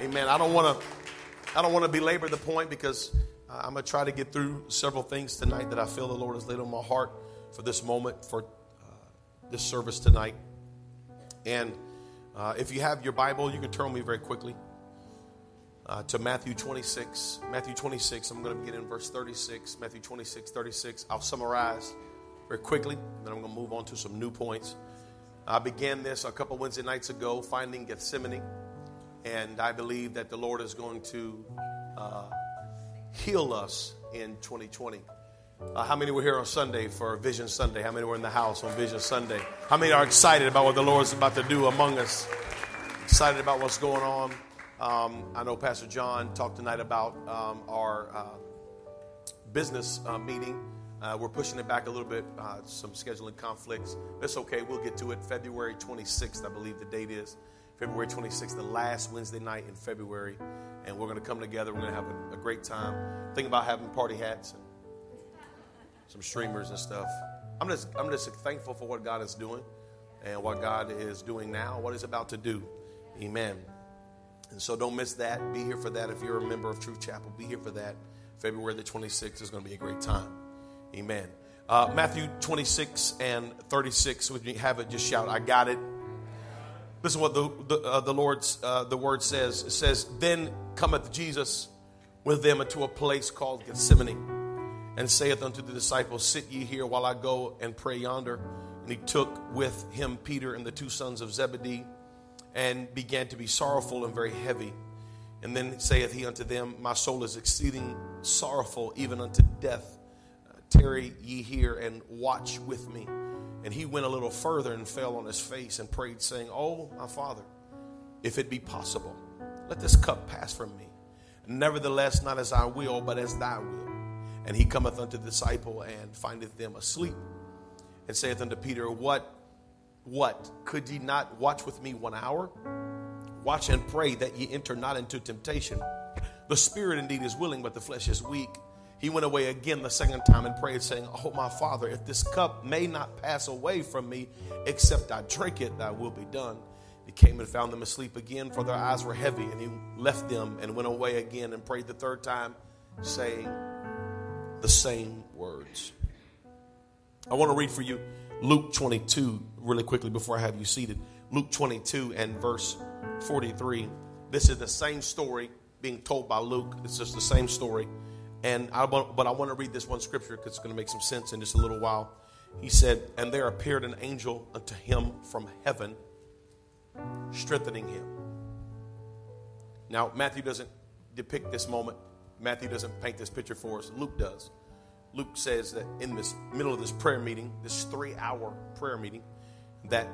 Amen. I don't want to I don't want to belabor the point because I'm going to try to get through several things tonight that I feel the Lord has laid on my heart for this moment for uh, this service tonight. And uh, if you have your Bible, you can turn me very quickly uh, to Matthew 26. Matthew 26, I'm going to begin in verse 36. Matthew 26, 36. I'll summarize very quickly, and then I'm going to move on to some new points. I began this a couple Wednesday nights ago, finding Gethsemane, and I believe that the Lord is going to uh, heal us in 2020. Uh, how many were here on Sunday for Vision Sunday? How many were in the house on Vision Sunday? How many are excited about what the Lord is about to do among us? Excited about what's going on. Um, I know Pastor John talked tonight about um, our uh, business uh, meeting uh, we're pushing it back a little bit, uh, some scheduling conflicts. It's okay, we'll get to it. February 26th, I believe the date is. February 26th, the last Wednesday night in February. And we're going to come together. We're going to have a, a great time. Think about having party hats and some streamers and stuff. I'm just, I'm just thankful for what God is doing and what God is doing now, what He's about to do. Amen. And so don't miss that. Be here for that. If you're a member of Truth Chapel, be here for that. February the 26th is going to be a great time. Amen. Uh, Matthew 26 and 36. When you have it, just shout, I got it. Listen what the, the, uh, the Lord's uh, the word says. It says, Then cometh Jesus with them into a place called Gethsemane, and saith unto the disciples, Sit ye here while I go and pray yonder. And he took with him Peter and the two sons of Zebedee, and began to be sorrowful and very heavy. And then saith he unto them, My soul is exceeding sorrowful, even unto death Tarry ye here and watch with me. And he went a little further and fell on his face and prayed, saying, Oh, my father, if it be possible, let this cup pass from me. Nevertheless, not as I will, but as thy will. And he cometh unto the disciple and findeth them asleep, and saith unto Peter, What, what? Could ye not watch with me one hour? Watch and pray that ye enter not into temptation. The spirit indeed is willing, but the flesh is weak. He went away again the second time and prayed, saying, Oh, my Father, if this cup may not pass away from me, except I drink it, thy will be done. He came and found them asleep again, for their eyes were heavy, and he left them and went away again and prayed the third time, saying the same words. I want to read for you Luke 22 really quickly before I have you seated. Luke 22 and verse 43. This is the same story being told by Luke. It's just the same story. And I want, but I want to read this one scripture because it's going to make some sense in just a little while. He said, And there appeared an angel unto him from heaven, strengthening him. Now, Matthew doesn't depict this moment. Matthew doesn't paint this picture for us. Luke does. Luke says that in this middle of this prayer meeting, this three hour prayer meeting, that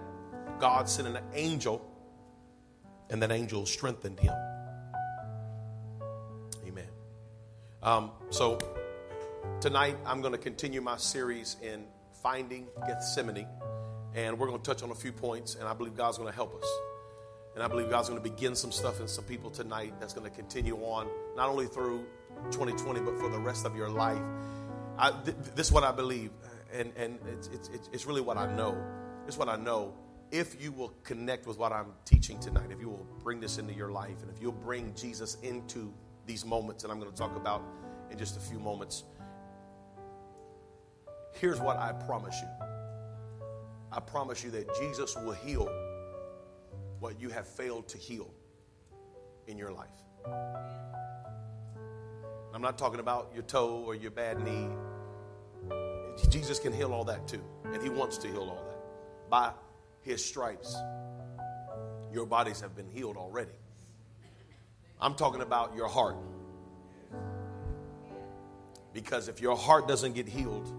God sent an angel, and that angel strengthened him. Um, so tonight I'm going to continue my series in finding Gethsemane, and we're going to touch on a few points, and I believe God's going to help us. And I believe God's going to begin some stuff in some people tonight that's going to continue on, not only through 2020, but for the rest of your life. I, th- this is what I believe, and, and it's, it's, it's really what I know. It's what I know. If you will connect with what I'm teaching tonight, if you will bring this into your life, and if you'll bring Jesus into these moments, and I'm going to talk about in just a few moments. Here's what I promise you I promise you that Jesus will heal what you have failed to heal in your life. I'm not talking about your toe or your bad knee. Jesus can heal all that too, and He wants to heal all that. By His stripes, your bodies have been healed already. I'm talking about your heart. Because if your heart doesn't get healed,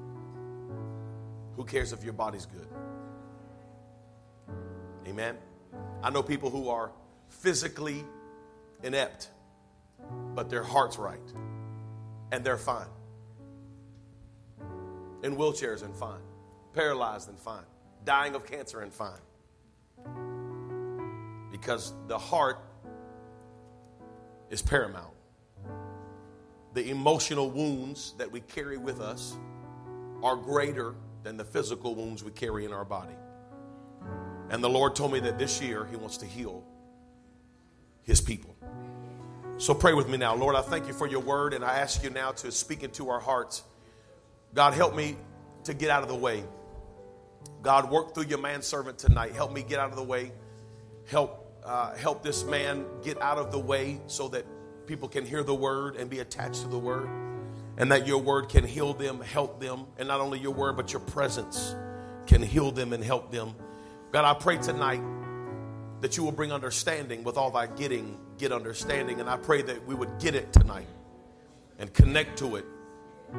who cares if your body's good? Amen. I know people who are physically inept, but their heart's right, and they're fine. In wheelchairs and fine, paralyzed and fine, dying of cancer and fine. Because the heart is paramount. The emotional wounds that we carry with us are greater than the physical wounds we carry in our body. And the Lord told me that this year He wants to heal His people. So pray with me now. Lord, I thank you for your word, and I ask you now to speak into our hearts. God, help me to get out of the way. God, work through your manservant tonight. Help me get out of the way. Help uh, help this man get out of the way so that people can hear the word and be attached to the word, and that your word can heal them, help them, and not only your word, but your presence can heal them and help them. God, I pray tonight that you will bring understanding with all thy getting, get understanding. And I pray that we would get it tonight and connect to it.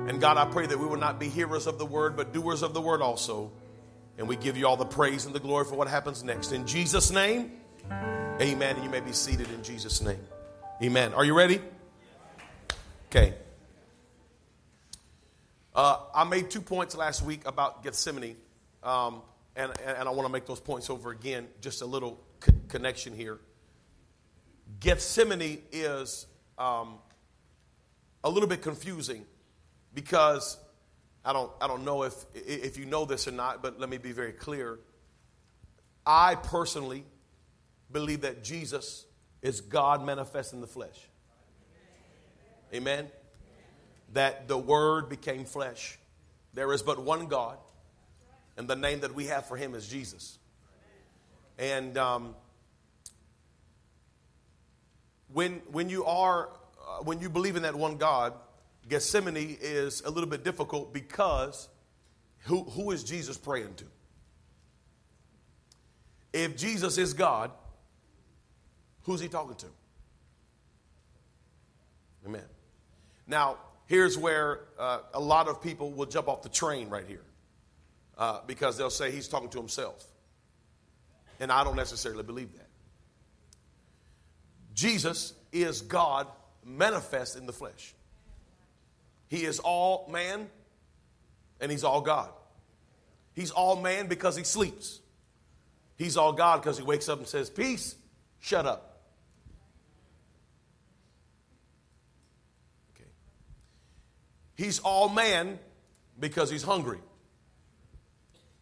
And God, I pray that we will not be hearers of the word, but doers of the word also. And we give you all the praise and the glory for what happens next. In Jesus' name, amen. And you may be seated in Jesus' name. Amen. Are you ready? Okay. Uh, I made two points last week about Gethsemane. Um, and, and I want to make those points over again, just a little co- connection here. Gethsemane is um, a little bit confusing because I don't, I don't know if, if you know this or not, but let me be very clear. I personally believe that Jesus is God manifest in the flesh. Amen? That the Word became flesh. There is but one God and the name that we have for him is Jesus. And um, when, when you are, uh, when you believe in that one God, Gethsemane is a little bit difficult because who, who is Jesus praying to? If Jesus is God, who's he talking to? Amen. Now, here's where uh, a lot of people will jump off the train right here uh, because they'll say he's talking to himself. And I don't necessarily believe that. Jesus is God manifest in the flesh. He is all man and he's all God. He's all man because he sleeps. He's all God because he wakes up and says, Peace, shut up. He's all man because he's hungry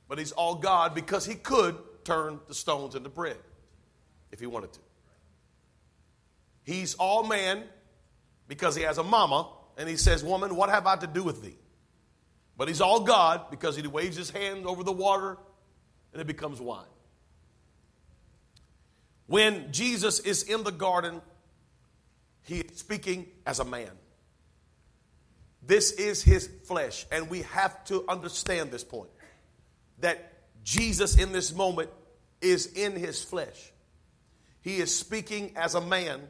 but he's all God because he could turn the stones into bread if he wanted to. He's all man because he has a mama and he says, Woman, what have I to do with thee? But he's all God because he waves his hand over the water and it becomes wine. When Jesus is in the garden, he is speaking as a man. This is his flesh, and we have to understand this point that Jesus in this moment is in his flesh. He is speaking as a man,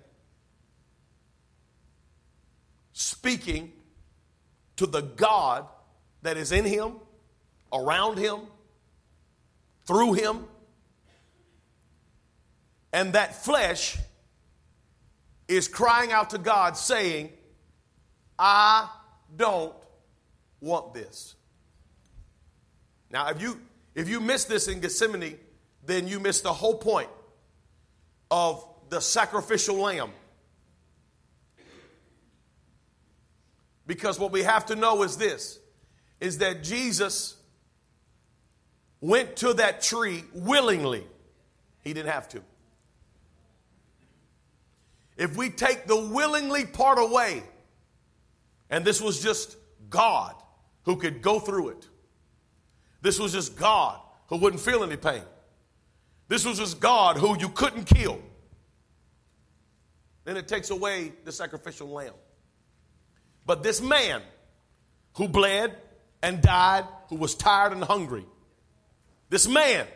speaking to the God that is in him, around him, through him. And that flesh is crying out to God, saying, I don't want this. Now, if you if you miss this in Gethsemane, then you miss the whole point of the sacrificial lamb. Because what we have to know is this is that Jesus went to that tree willingly. He didn't have to. If we take the willingly part away, and this was just God who could go through it, this was just God who wouldn't feel any pain. This was just God who you couldn't kill. Then it takes away the sacrificial lamb. But this man who bled and died, who was tired and hungry, this man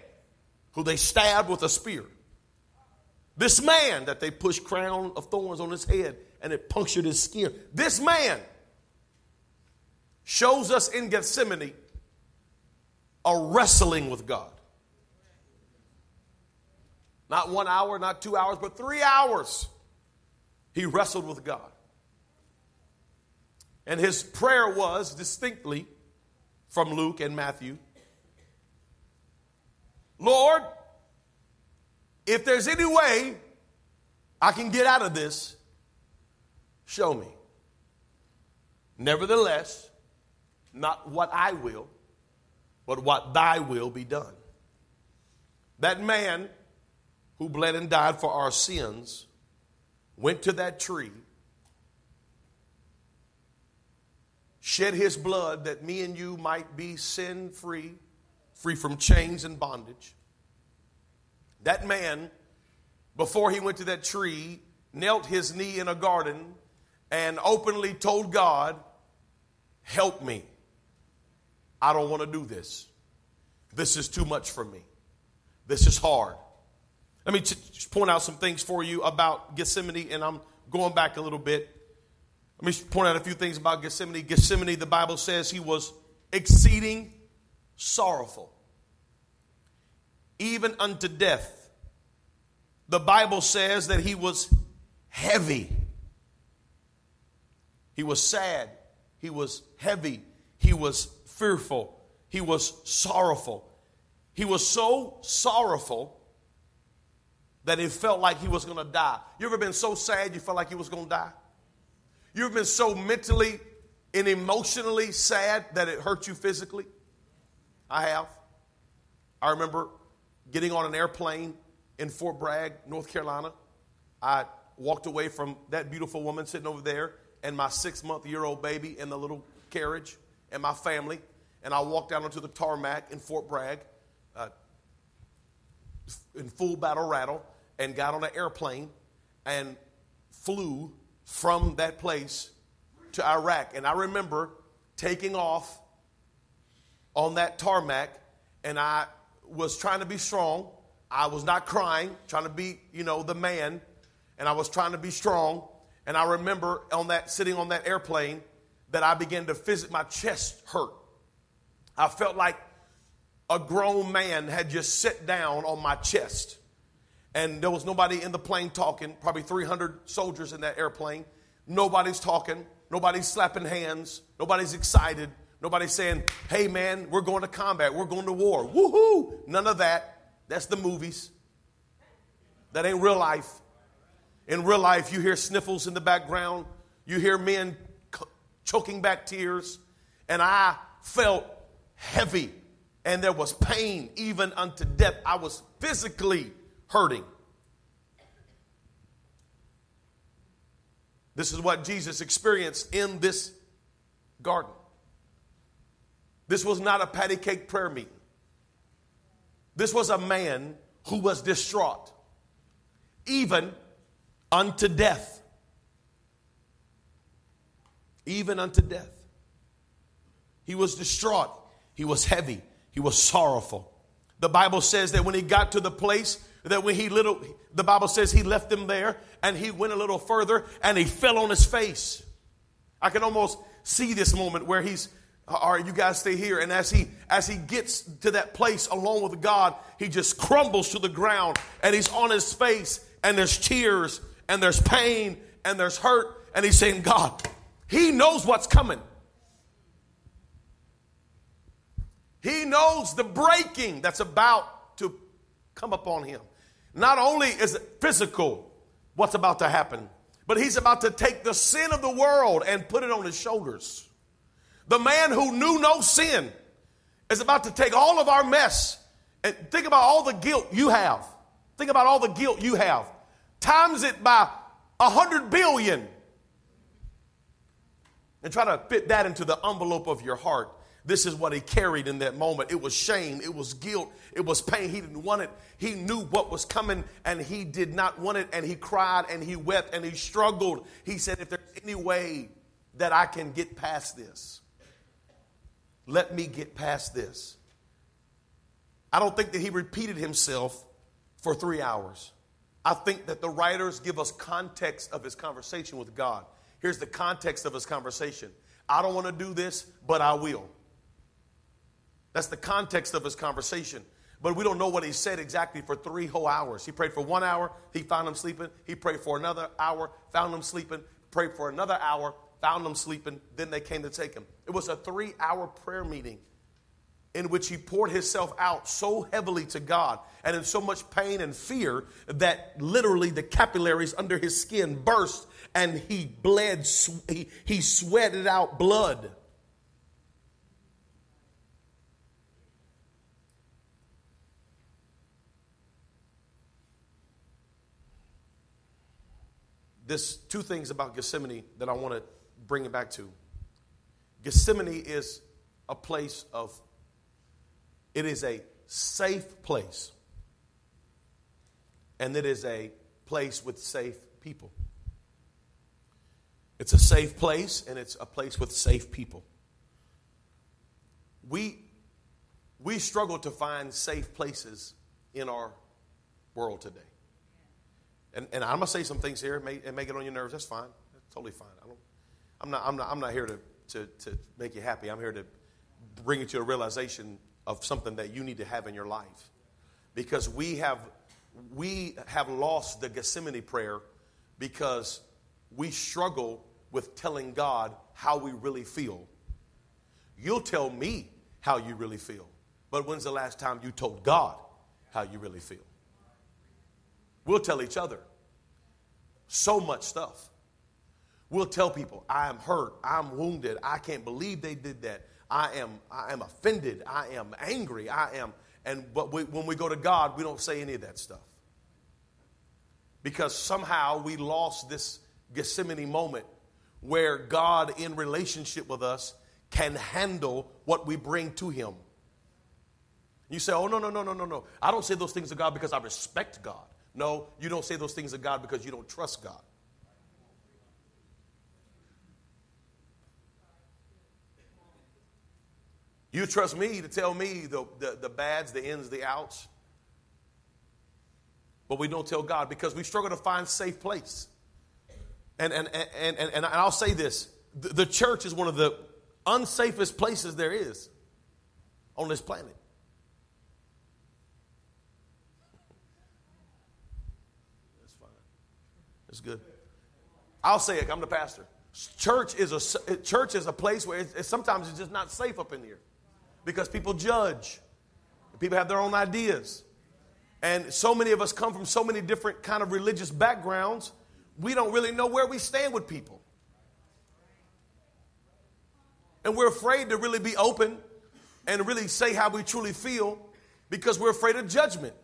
who they stabbed with a spear, this man that they pushed crown of thorns on his head and it punctured his skin, this man shows us in Gethsemane a wrestling with God. Not one hour, not two hours, but three hours. He wrestled with God. And his prayer was distinctly from Luke and Matthew Lord, if there's any way I can get out of this, show me. Nevertheless, not what I will, but what thy will be done. That man who bled and died for our sins went to that tree, shed his blood that me and you might be sin free, free from chains and bondage. That man, before he went to that tree, knelt his knee in a garden and openly told God, Help me. I don't want to do this. This is too much for me. This is hard. Let me just point out some things for you about Gethsemane, and I'm going back a little bit. Let me point out a few things about Gethsemane. Gethsemane, the Bible says he was exceeding sorrowful, even unto death. The Bible says that he was heavy. He was sad. He was heavy. He was fearful. He was sorrowful. He was so sorrowful that it felt like he was going to die. You ever been so sad you felt like you was going to die? You ever been so mentally and emotionally sad that it hurt you physically? I have. I remember getting on an airplane in Fort Bragg, North Carolina. I walked away from that beautiful woman sitting over there and my six month year old baby in the little carriage and my family. And I walked down onto the tarmac in Fort Bragg uh, in full battle rattle and got on an airplane and flew from that place to Iraq. And I remember taking off on that tarmac, and I was trying to be strong. I was not crying, trying to be, you know, the man, and I was trying to be strong. And I remember on that sitting on that airplane that I began to visit my chest hurt. I felt like a grown man had just sat down on my chest and there was nobody in the plane talking, probably 300 soldiers in that airplane. Nobody's talking, nobody's slapping hands, nobody's excited, nobody's saying, hey man, we're going to combat, we're going to war. Woohoo! None of that. That's the movies. That ain't real life. In real life, you hear sniffles in the background, you hear men choking back tears, and I felt heavy, and there was pain even unto death. I was physically hurting. This is what Jesus experienced in this garden. This was not a patty cake prayer meeting. This was a man who was distraught, even unto death. Even unto death. He was distraught. He was heavy. He was sorrowful. The Bible says that when he got to the place that when he little, the Bible says he left them there and he went a little further and he fell on his face. I can almost see this moment where he's, all right, you guys stay here. And as he, as he gets to that place alone with God, he just crumbles to the ground and he's on his face and there's tears and there's pain and there's hurt. And he's saying, God, he knows what's coming. He knows the breaking that's about to come upon him. Not only is it physical, what's about to happen, but he's about to take the sin of the world and put it on his shoulders. The man who knew no sin is about to take all of our mess and think about all the guilt you have. Think about all the guilt you have. Times it by a hundred billion. And try to fit that into the envelope of your heart. This is what he carried in that moment. It was shame, it was guilt, it was pain. He didn't want it. He knew what was coming and he did not want it. And he cried and he wept and he struggled. He said, If there's any way that I can get past this, let me get past this. I don't think that he repeated himself for three hours. I think that the writers give us context of his conversation with God. Here's the context of his conversation I don't want to do this, but I will. That's the context of his conversation. but we don't know what he said exactly for three whole hours. He prayed for one hour, he found him sleeping. He prayed for another hour, found him sleeping. Prayed for another hour, found him sleeping. Then they came to take him. It was a three hour prayer meeting in which he poured himself out so heavily to God and in so much pain and fear that literally the capillaries under his skin burst and he bled, he, he sweated out blood. There's two things about Gethsemane that I want to bring it back to. Gethsemane is a place of, it is a safe place. And it is a place with safe people. It's a safe place and it's a place with safe people. We, we struggle to find safe places in our world today. And, and I'm going to say some things here and may, it on your nerves. That's fine. That's totally fine. I don't, I'm, not, I'm, not, I'm not here to, to, to make you happy. I'm here to bring you to a realization of something that you need to have in your life. Because we have, we have lost the Gethsemane prayer because we struggle with telling God how we really feel. You'll tell me how you really feel. But when's the last time you told God how you really feel? We'll tell each other so much stuff. We'll tell people, I am hurt, I'm wounded, I can't believe they did that. I am, I am offended, I am angry, I am, and but we, when we go to God, we don't say any of that stuff. Because somehow we lost this Gethsemane moment where God, in relationship with us, can handle what we bring to Him. You say, oh, no, no, no, no, no, no. I don't say those things to God because I respect God. No, you don't say those things to God because you don't trust God. You trust me to tell me the, the, the bads, the ins, the outs. But we don't tell God because we struggle to find safe place. And, and, and, and, and I'll say this the, church is one of the unsafest places there is on this planet. That's fine it's good. I'll say it. I'm the pastor. Church is a church is a place where it's, it's, sometimes it's just not safe up in here because people judge. People have their own ideas. And so many of us come from so many different kind of religious backgrounds, we don't really know where we stand with people. And we're afraid to really be open and really say how we truly feel because we're afraid of judgment.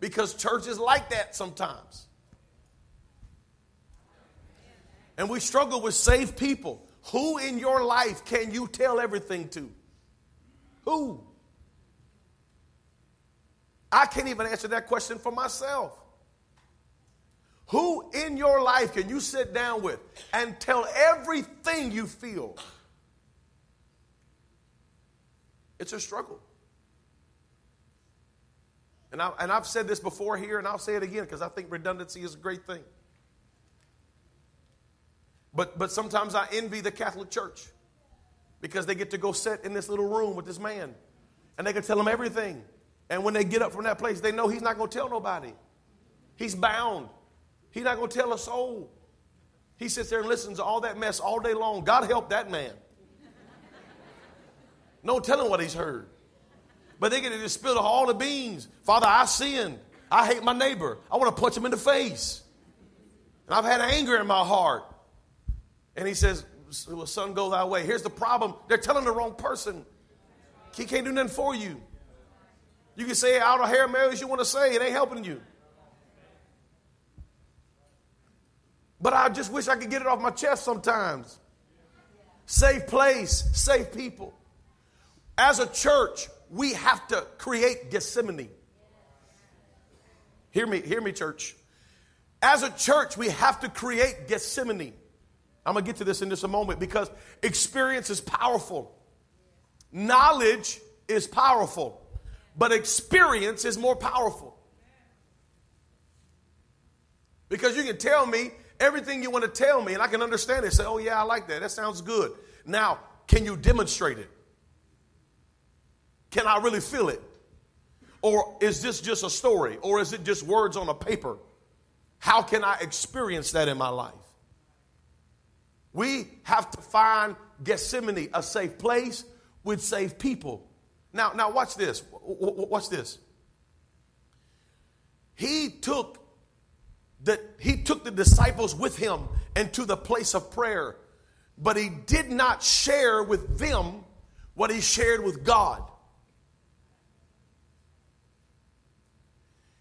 because churches like that sometimes. And we struggle with saved people. Who in your life can you tell everything to? Who? I can't even answer that question for myself. Who in your life can you sit down with and tell everything you feel? It's a struggle. And, I, and I've said this before here, and I'll say it again because I think redundancy is a great thing. But, but sometimes I envy the Catholic Church because they get to go sit in this little room with this man and they can tell him everything. And when they get up from that place, they know he's not going to tell nobody. He's bound. He's not going to tell a soul. He sits there and listens to all that mess all day long. God help that man. No telling what he's heard. But they get to just spill all the beans. Father, I sinned. I hate my neighbor. I want to punch him in the face. And I've had anger in my heart. And he says, well, son, go thy way. Here's the problem. They're telling the wrong person. He can't do nothing for you. You can say out of Hail Marys you want to say. It ain't helping you. But I just wish I could get it off my chest sometimes. Safe place, safe people. As a church, we have to create Gethsemane. Hear me, hear me, church. As a church, we have to create Gethsemane. I'm going to get to this in just a moment because experience is powerful. Knowledge is powerful, but experience is more powerful. Because you can tell me everything you want to tell me, and I can understand it. Say, oh, yeah, I like that. That sounds good. Now, can you demonstrate it? Can I really feel it? Or is this just a story? Or is it just words on a paper? How can I experience that in my life? We have to find Gethsemane a safe place with safe people. Now, now watch this. Watch this. He took the, he took the disciples with him into the place of prayer, but he did not share with them what he shared with God.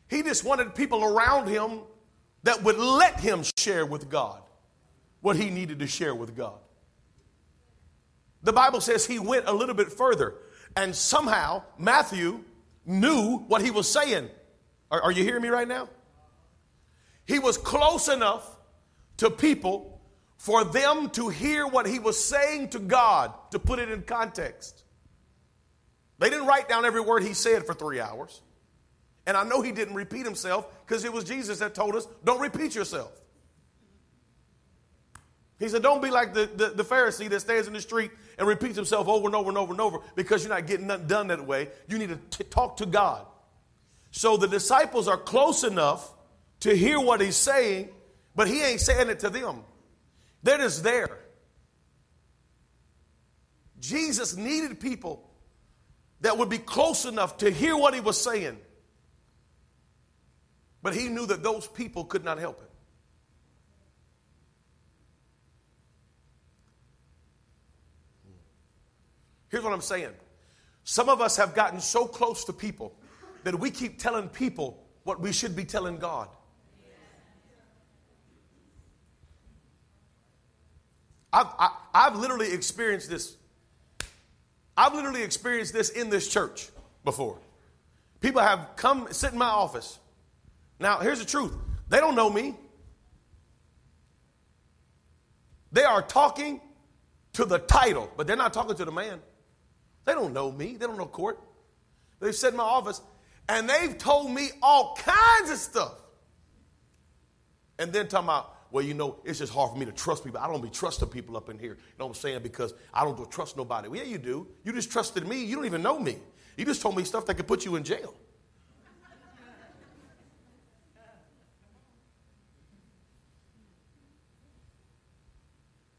He just wanted people around him that would let him share with God what he needed to share with God. The Bible says he went a little bit further, and somehow Matthew knew what he was saying. Are, are you hearing me right now? He was close enough to people for them to hear what he was saying to God, to put it in context. They didn't write down every word he said for three hours. And I know he didn't repeat himself because it was Jesus that told us, don't repeat yourself. He said, don't be like the, the, the, Pharisee that stands in the street and repeats himself over and over and over and over because you're not getting nothing done that way. You need to t- talk to God. So the disciples are close enough to hear what he's saying, but he ain't saying it to them. They're just there. Jesus needed people that would be close enough to hear what he was saying. But he knew that those people could not help it. Here's what I'm saying. Some of us have gotten so close to people that we keep telling people what we should be telling God. I've, I, have literally experienced this. I've literally experienced this in this church before. People have come sit in my office. Now, here's the truth they don't know me. They are talking to the title, but they're not talking to the man. They don't know me. They don't know court. They've sat in my office and they've told me all kinds of stuff. And then talking about, well, you know, it's just hard for me to trust people. I don't be trusting people up in here. You know what I'm saying? Because I don't trust nobody. Well, yeah, you do. You just trusted me. You don't even know me. You just told me stuff that could put you in jail.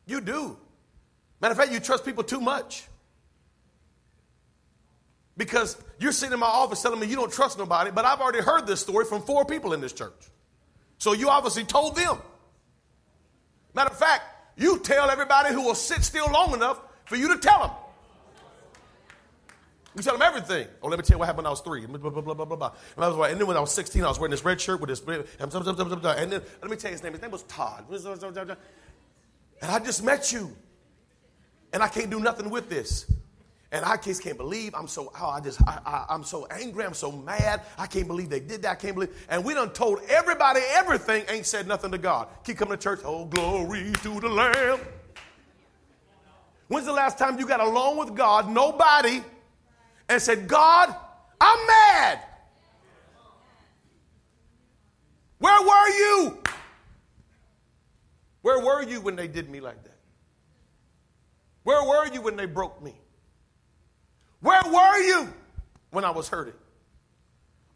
You do. Matter of fact, you trust people too much. Because you're sitting in my office telling me you don't trust nobody, but I've already heard this story from four people in this church. So you obviously told them. Matter of fact, you tell everybody who will sit still long enough for you to tell them. You tell them everything. Oh, let me tell you what happened when I was three. Blah, blah, blah, blah, blah, and then when I was 16, I was wearing this red shirt with this. And then, let me tell you his name. His name was Todd. And I just met you. And I can't do nothing with this. And I just can't believe I'm so, oh, I just, I, I, am so angry. I'm so mad. I can't believe they did that. I can't believe. And we done told everybody everything, ain't said nothing to God. Keep coming to church. Oh, glory to the Lamb. When's the last time you got alone with God, nobody, and said, God, I'm mad. Where were you? Where were you when they did me like that? Where were you when they broke me? Where were you when I was hurting?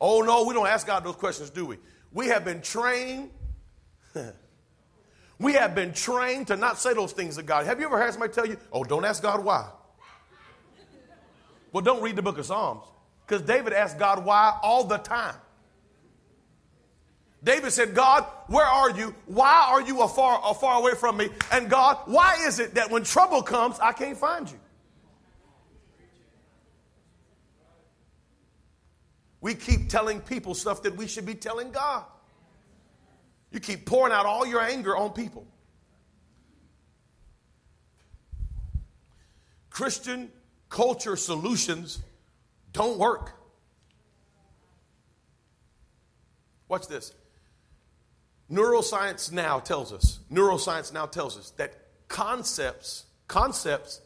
Oh, no, we don't ask God those questions, do we? We have been trained. we have been trained to not say those things to God. Have you ever heard somebody tell you, oh, don't ask God why? well, don't read the book of Psalms because David asked God why all the time. David said, God, where are you? Why are you afar, afar away from me? And God, why is it that when trouble comes, I can't find you? We keep telling people stuff that we should be telling God. You keep pouring out all your anger on people. Christian culture solutions don't work. Watch this. Neuroscience now tells us, neuroscience now tells us that concepts, concepts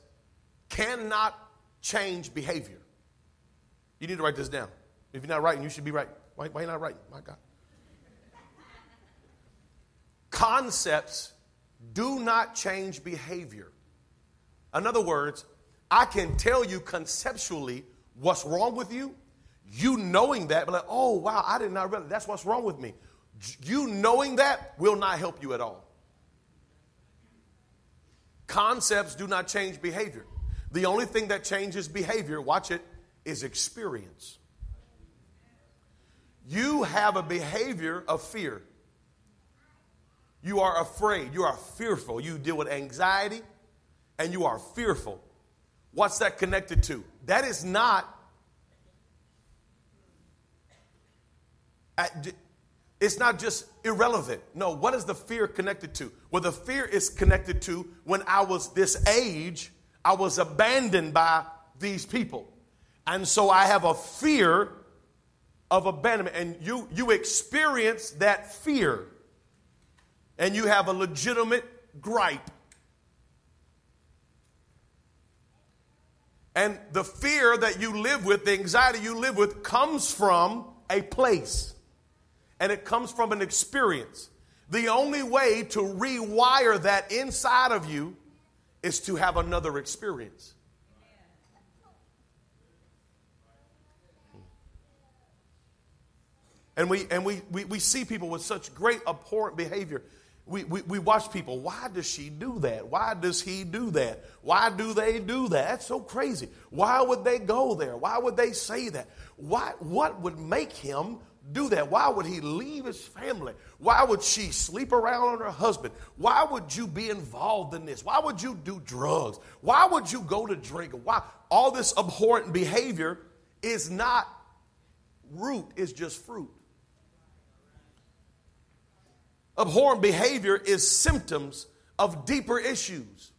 cannot change behavior. You need to write this down. If you're not writing, you should be writing. Why, why are you not writing? My God. Concepts do not change behavior. In other words, I can tell you conceptually what's wrong with you, you knowing that, but like, oh, wow, I did not realize that's what's wrong with me. You knowing that will not help you at all. Concepts do not change behavior. The only thing that changes behavior, watch it, is experience. You have a behavior of fear. You are afraid. You are fearful. You deal with anxiety and you are fearful. What's that connected to? That is not. It's not just irrelevant. No, what is the fear connected to? Well, the fear is connected to when I was this age, I was abandoned by these people. And so I have a fear of abandonment. And you, you experience that fear. And you have a legitimate gripe. And the fear that you live with, the anxiety you live with, comes from a place. And it comes from an experience. The only way to rewire that inside of you is to have another experience. And we, and we, we, we see people with such great abhorrent behavior. We, we, we watch people. Why does she do that? Why does he do that? Why do they do that? That's so crazy. Why would they go there? Why would they say that? Why, what would make him do that? Why would he leave his family? Why would she sleep around on her husband? Why would you be involved in this? Why would you do drugs? Why would you go to drink? Why? All this abhorrent behavior is not root, it's just fruit. Abhorrent behavior is symptoms of deeper issues.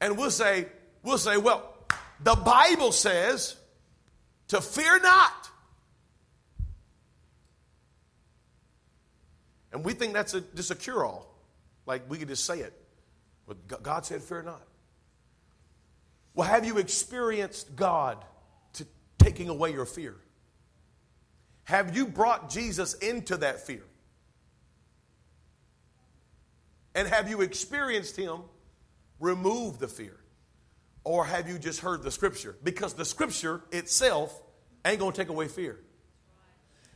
And we'll say, we'll say, well, the Bible says to fear not. And we think that's a, just a cure all. Like we could just say it. But God said, fear not. Well, have you experienced God to taking away your fear? Have you brought Jesus into that fear? And have you experienced Him remove the fear? Or have you just heard the scripture? Because the scripture itself ain't going to take away fear.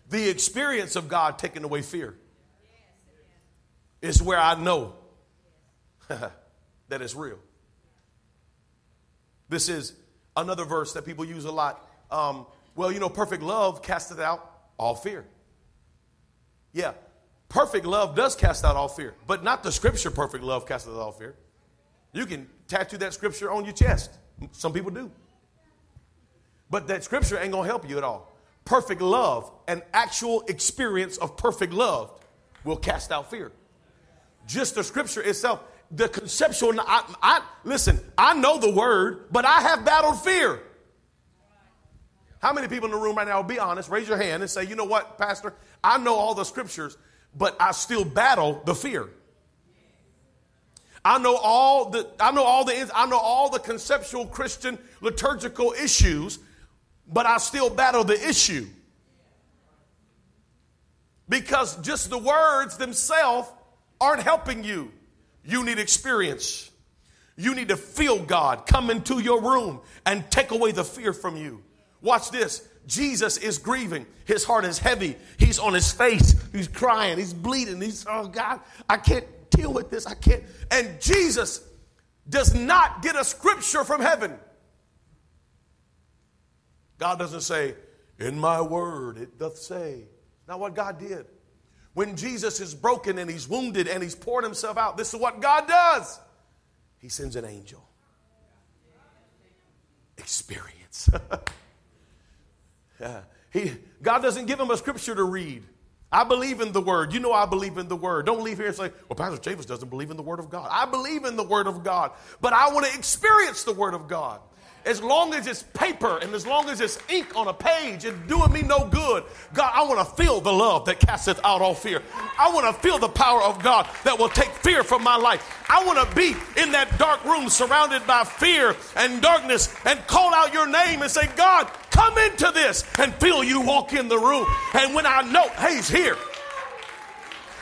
The experience of God taking away fear is where I know that it's real. This is another verse that people use a lot. Um, well, you know, perfect love casteth out all fear. Yeah, perfect love does cast out all fear, but not the scripture perfect love casts out all fear. You can tattoo that scripture on your chest. Some people do. But that scripture ain't going to help you at all. Perfect love, an actual experience of perfect love, will cast out fear. Just the scripture itself, the conceptual. I, I, listen, I know the word, but I have battled fear. How many people in the room right now, be honest, raise your hand and say, you know what, Pastor, I know all the scriptures, but I still battle the fear. I know all the I know all the I know all the conceptual Christian liturgical issues, but I still battle the issue. Because just the words themselves aren't helping you. You need experience. You need to feel God come into your room and take away the fear from you. Watch this. Jesus is grieving. His heart is heavy. He's on his face. He's crying. He's bleeding. He's, oh God, I can't deal with this. I can't. And Jesus does not get a scripture from heaven. God doesn't say, In my word it doth say. Not what God did. When Jesus is broken and he's wounded and he's poured himself out, this is what God does. He sends an angel. Experience. He, God doesn't give him a scripture to read. I believe in the word. You know I believe in the word. Don't leave here and say, well, Pastor Chavis doesn't believe in the word of God. I believe in the word of God, but I want to experience the word of God. As long as it's paper and as long as it's ink on a page, it's doing me no good. God, I want to feel the love that casteth out all fear. I want to feel the power of God that will take fear from my life. I want to be in that dark room surrounded by fear and darkness and call out your name and say, God, come into this and feel you walk in the room. And when I know, hey, he's here.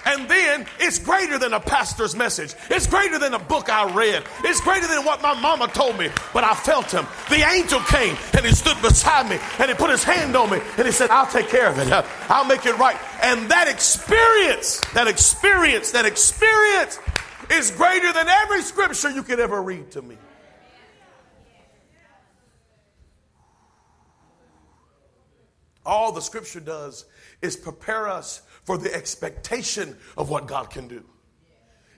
And then it's greater than a pastor's message. It's greater than a book I read. It's greater than what my mama told me, but I felt him. The angel came and he stood beside me and he put his hand on me and he said, I'll take care of it. I'll make it right. And that experience, that experience, that experience is greater than every scripture you could ever read to me. All the scripture does is prepare us for the expectation of what God can do.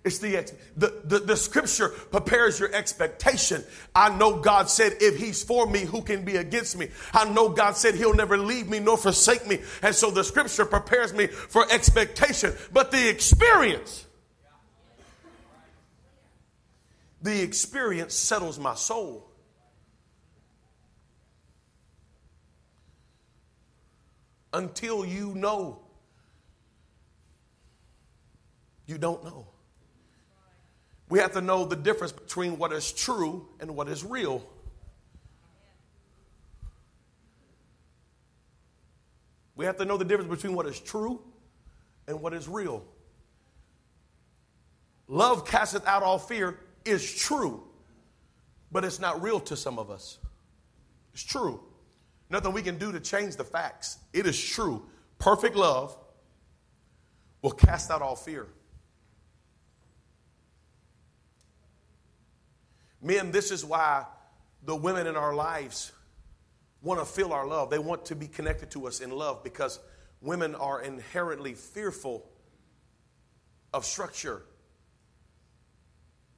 It's the, the, the, the, scripture prepares your expectation. I know God said, if he's for me, who can be against me? I know God said he'll never leave me nor forsake me. And so the scripture prepares me for expectation. But the experience, the experience settles my soul. Until you know you don't know. We have to know the difference between what is true and what is real. We have to know the difference between what is true and what is real. Love casteth out all fear is true, but it's not real to some of us. It's true. Nothing we can do to change the facts. It is true. Perfect love will cast out all fear. Men, this is why the women in our lives want to feel our love. They want to be connected to us in love because women are inherently fearful of structure.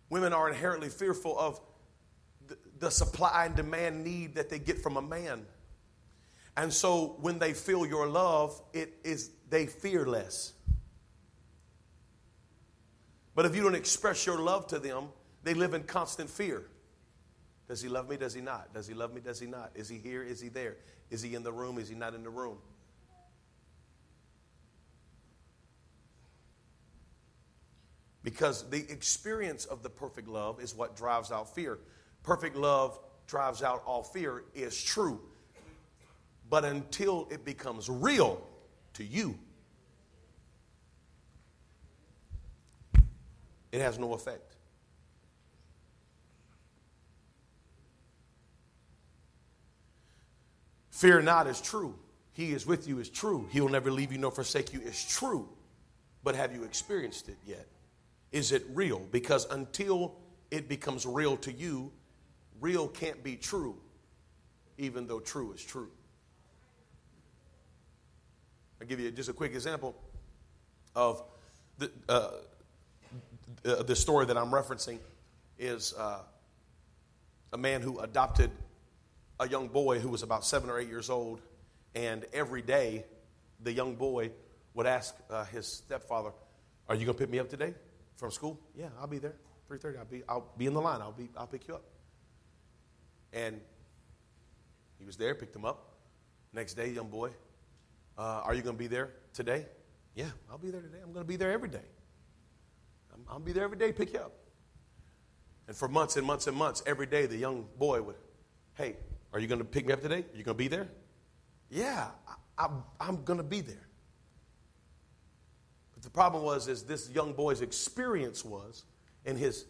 Women are inherently fearful of the, supply and demand need that they get from a man. And so when they feel your love, it is they fear less. But if you don't express your love to them, they live in constant fear. Does he love me? Does he not? Does he love me? Does he not? Is he here? Is he there? Is he in the room? Is he not in the room? Because the experience of the perfect love is what drives out fear. Perfect love drives out all fear is true. But until it becomes real to you, it has no effect. Fear not is true. He is with you is true. He will never leave you nor forsake you is true. But have you experienced it yet? Is it real? Because until it becomes real to you, real can't be true, even though true is true. I'll give you just a quick example of the, uh, the story that I'm referencing is uh, a man who adopted a young boy who was about seven or eight years old, and every day the young boy would ask uh, his stepfather, "Are you going to pick me up today from school?" "Yeah, I'll be there. 3:30. I'll be I'll be in the line. I'll be I'll pick you up." And he was there, picked him up. Next day, young boy, uh, "Are you going to be there today?" "Yeah, I'll be there today. I'm going to be there every day. I'm, I'll be there every day. Pick you up." And for months and months and months, every day the young boy would, "Hey, are you going to pick me up today? Are you going to be there? Yeah, I, am going to be there. But the problem was, is this young boy's experience was in his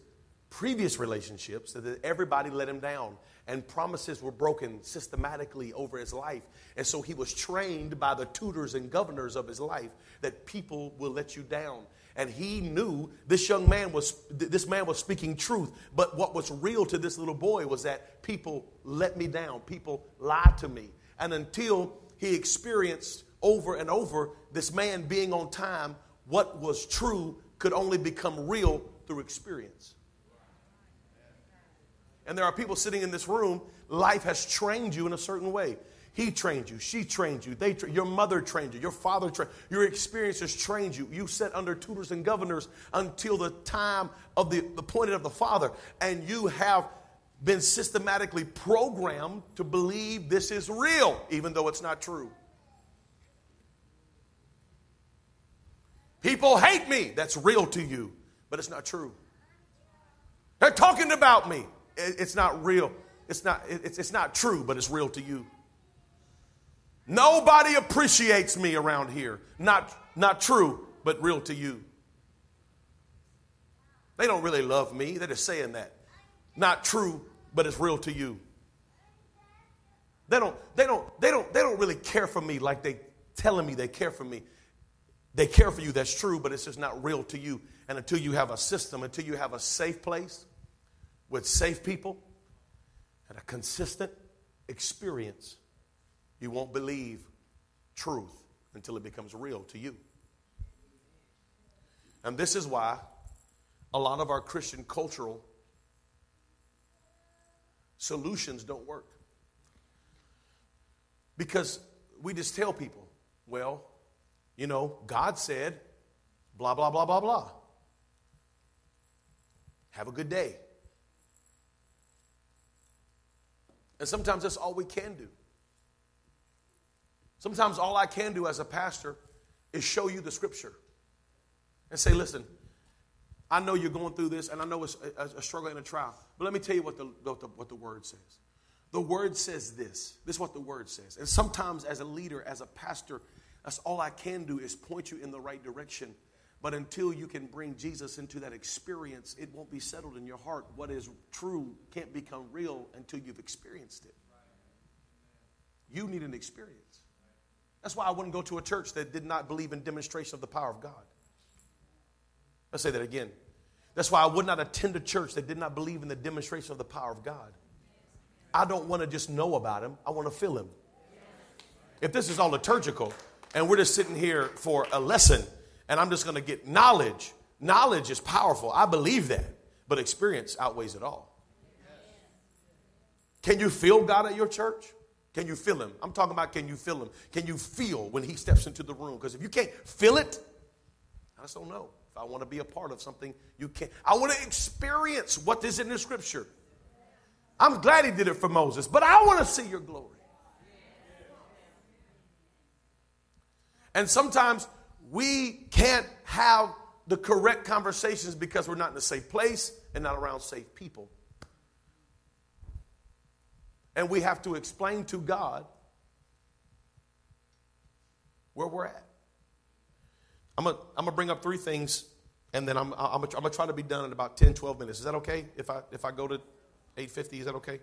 previous relationships that everybody let him down and promises were broken systematically over his life. And so he was trained by the tutors and governors of his life that people will let you down. And he knew this young man was this man was speaking truth. But what was real to this little boy was that people let me down. People lied to me. And until he experienced over and over this man being on time what was true could only become real through experience and there are people sitting in this room life has trained you in a certain way he trained you. She trained you. They tra- your mother trained you. Your father trained. Your experiences trained you. You sat under tutors and governors until the time of the appointed of the Father, and you have been systematically programmed to believe this is real, even though it's not true. People hate me. That's real to you, but it's not true. They're talking about me. It's not real. It's not, it's, it's not true, but it's real to you. Nobody appreciates me around here. Not, not true, but real to you. They don't really love me. They're just saying that. Not true, but it's real to you. They don't, they don't, they don't, they don't really care for me like they telling me they care for me. They care for you, that's true, but it's just not real to you. And until you have a system, until you have a safe place with safe people and a consistent experience, you won't believe truth until it becomes real to you. And this is why a lot of our Christian cultural solutions don't work. Because we just tell people, well, you know, God said, blah, blah, blah, blah, blah. Have a good day. And sometimes that's all we can do. Sometimes all I can do as a pastor is show you the scripture and say, listen, I know you're going through this, and I know it's a, a struggle and a trial, but let me tell you what the, what the, what the word says. The word says this. This is what the word says. And sometimes, as a leader, as a pastor, that's all I can do is point you in the right direction. But until you can bring Jesus into that experience, it won't be settled in your heart. What is true can't become real until you've experienced it. You need an experience. That's why I wouldn't go to a church that did not believe in demonstration of the power of God. Let's say that again. That's why I would not attend a church that did not believe in the demonstration of the power of God. I don't want to just know about him, I want to feel him. If this is all liturgical and we're just sitting here for a lesson and I'm just going to get knowledge, knowledge is powerful. I believe that, but experience outweighs it all. Can you feel God at your church? Can you feel him? I'm talking about can you feel him? Can you feel when he steps into the room? Because if you can't feel it, I just don't know. If I want to be a part of something, you can't. I want to experience what is in the scripture. I'm glad he did it for Moses, but I want to see your glory. And sometimes we can't have the correct conversations because we're not in a safe place and not around safe people. And we have to explain to God where we're at. I'm going to bring up three things and then I'm, I'm going to try to be done in about 10, 12 minutes. Is that okay if I, if I go to 850, is that okay?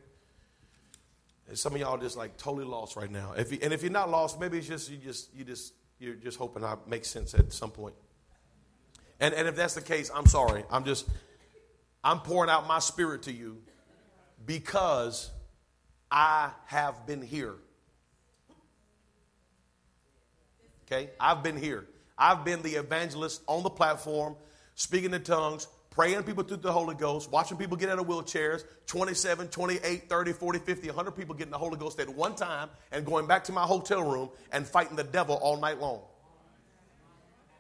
some of y'all just like totally lost right now. If you, and if you're not lost, maybe it's just you just you just you're just hoping I make sense at some point. And and if that's the case, I'm sorry. I'm just I'm pouring out my spirit to you because I have been here. Okay? I've been here. I've been the evangelist on the platform, speaking in tongues, praying people through the Holy Ghost, watching people get out of wheelchairs 27, 28, 30, 40, 50, 100 people getting the Holy Ghost at one time and going back to my hotel room and fighting the devil all night long.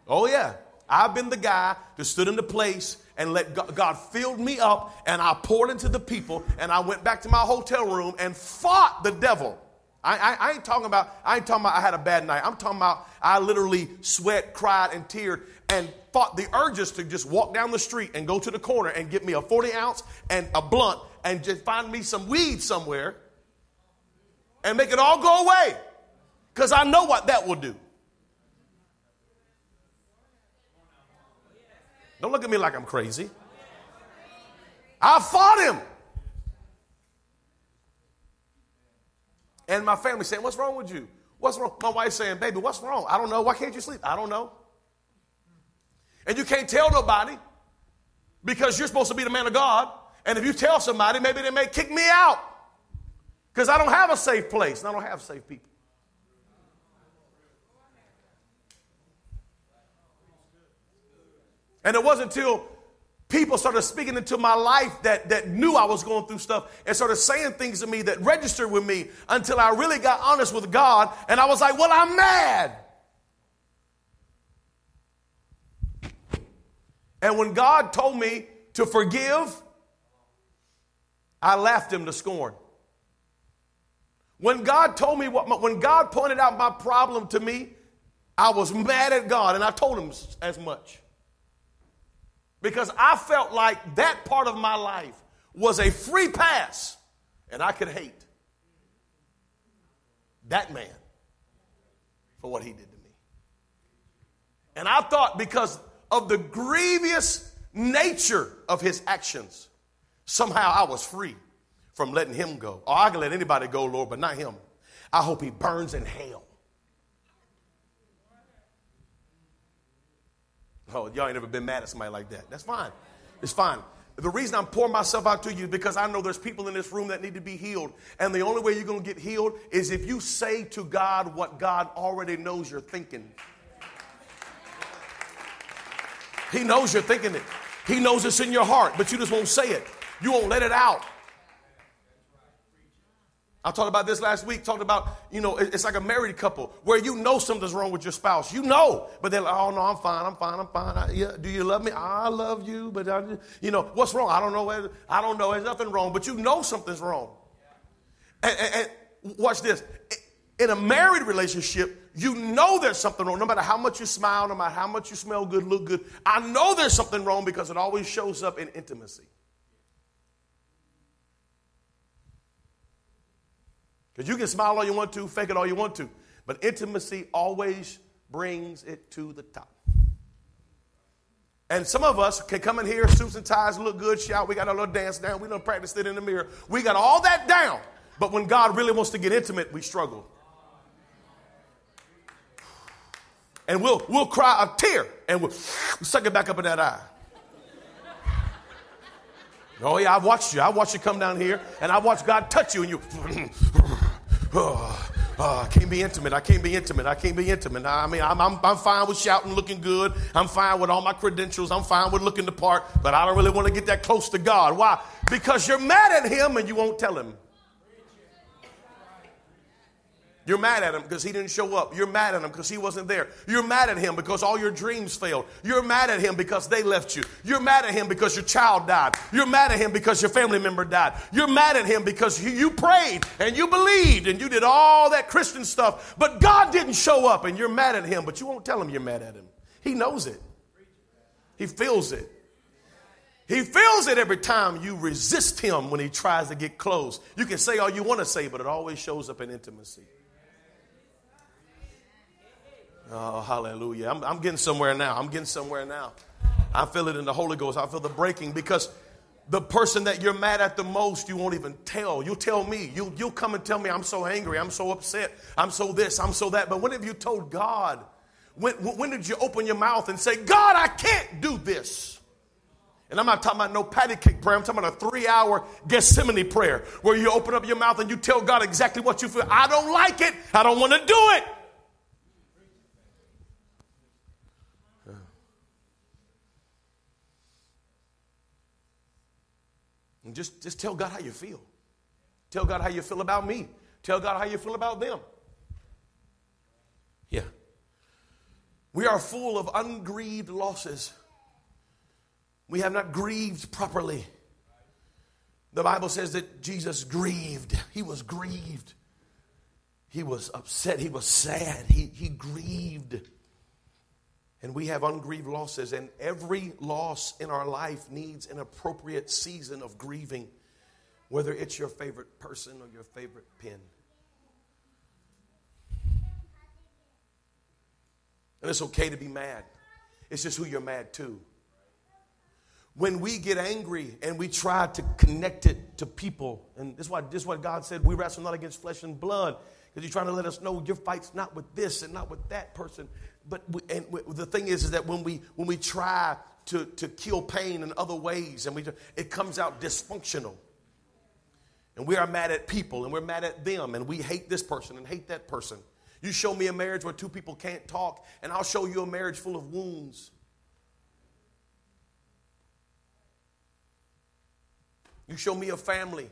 Oh, yeah. I've been the guy that stood in the place and let God, God filled me up and I poured into the people and I went back to my hotel room and fought the devil. I, I, I, ain't talking about I ain't talking about I had a bad night. I'm talking about I literally sweat, cried, and teared and fought the urges to just walk down the street and go to the corner and get me a 40 ounce and a blunt and just find me some weed somewhere and make it all go away. Because I know what that will do. Don't look at me like I'm crazy. I fought him. And my family saying, What's wrong with you? What's wrong? My wife saying, Baby, what's wrong? I don't know. Why can't you sleep? I don't know. And you can't tell nobody because you're supposed to be the man of God. And if you tell somebody, maybe they may kick me out because I don't have a safe place and I don't have safe people. And it wasn't until people started speaking into my life that, that knew I was going through stuff and started saying things to me that registered with me until I really got honest with God. And I was like, well, I'm mad. And when God told me to forgive, I laughed him to scorn. When God told me what, when God pointed out my problem to me, I was mad at God and I told him as much. Because I felt like that part of my life was a free pass and I could hate that man for what he did to me. And I thought because of the grievous nature of his actions, somehow I was free from letting him go. Oh, I can let anybody go, Lord, but not him. I hope he burns in hell. Oh, y'all ain't ever been mad at somebody like that. That's fine. It's fine. The reason I'm pouring myself out to you is because I know there's people in this room that need to be healed. And the only way you're going to get healed is if you say to God what God already knows you're thinking. He knows you're thinking it. He knows it's in your heart, but you just won't say it. You won't let it out. I talked about this last week, talked about, you know, it's like a married couple where you know something's wrong with your spouse. You know, but they're like, oh, no, I'm fine, I'm fine, I'm fine. I, yeah, do you love me? I love you, but, I, you know, what's wrong? I don't know. I don't know. There's nothing wrong, but you know something's wrong. And, and, and watch this. In a married relationship, you know there's something wrong. No matter how much you smile, no matter how much you smell good, look good, I know there's something wrong because it always shows up in intimacy. Because you can smile all you want to, fake it all you want to, but intimacy always brings it to the top. And some of us can come in here, suits and ties, look good, shout. We got our little dance down. We don't practice it in the mirror. We got all that down. But when God really wants to get intimate, we struggle. And we'll, we'll cry a tear and we'll suck it back up in that eye. Oh, yeah, I've watched you. I watched you come down here and I watched God touch you and you. oh, oh, I can't be intimate. I can't be intimate. I can't be intimate. I mean, I'm, I'm, I'm fine with shouting, looking good. I'm fine with all my credentials. I'm fine with looking the part, but I don't really want to get that close to God. Why? Because you're mad at Him and you won't tell Him. You're mad at him because he didn't show up. You're mad at him because he wasn't there. You're mad at him because all your dreams failed. You're mad at him because they left you. You're mad at him because your child died. You're mad at him because your family member died. You're mad at him because you prayed and you believed and you did all that Christian stuff, but God didn't show up and you're mad at him, but you won't tell him you're mad at him. He knows it, he feels it. He feels it every time you resist him when he tries to get close. You can say all you want to say, but it always shows up in intimacy. Oh, hallelujah. I'm, I'm getting somewhere now. I'm getting somewhere now. I feel it in the Holy Ghost. I feel the breaking because the person that you're mad at the most, you won't even tell. You'll tell me. You'll, you'll come and tell me, I'm so angry. I'm so upset. I'm so this. I'm so that. But when have you told God? When, when did you open your mouth and say, God, I can't do this? And I'm not talking about no patty cake prayer. I'm talking about a three hour Gethsemane prayer where you open up your mouth and you tell God exactly what you feel. I don't like it. I don't want to do it. And just, just tell God how you feel. Tell God how you feel about me. Tell God how you feel about them. Yeah. We are full of ungrieved losses. We have not grieved properly. The Bible says that Jesus grieved. He was grieved. He was upset. He was sad. He, he grieved. And we have ungrieved losses, and every loss in our life needs an appropriate season of grieving, whether it's your favorite person or your favorite pen. And it's okay to be mad, it's just who you're mad to. When we get angry and we try to connect it to people, and this is, why, this is what God said we wrestle not against flesh and blood, because you're trying to let us know your fight's not with this and not with that person but we, and we, the thing is, is that when we when we try to, to kill pain in other ways, and we it comes out dysfunctional. And we are mad at people, and we're mad at them, and we hate this person and hate that person. You show me a marriage where two people can't talk, and I'll show you a marriage full of wounds. You show me a family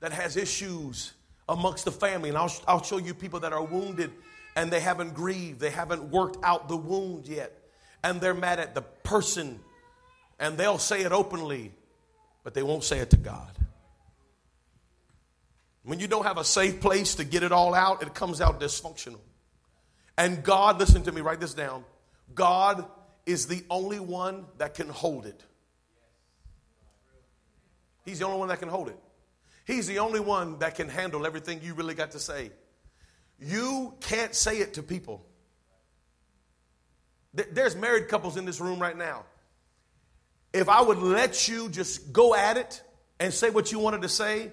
that has issues amongst the family, and I'll, I'll show you people that are wounded and they haven't grieved, they haven't worked out the wound yet, and they're mad at the person, and they'll say it openly, but they won't say it to God. When you don't have a safe place to get it all out, it comes out dysfunctional. And God, listen to me, write this down. God is the only one that can hold it. He's the only one that can hold it. He's the only one that can handle everything you really got to say. You can't say it to people. There's married couples in this room right now. if I would let you just go at it and say what you wanted to say,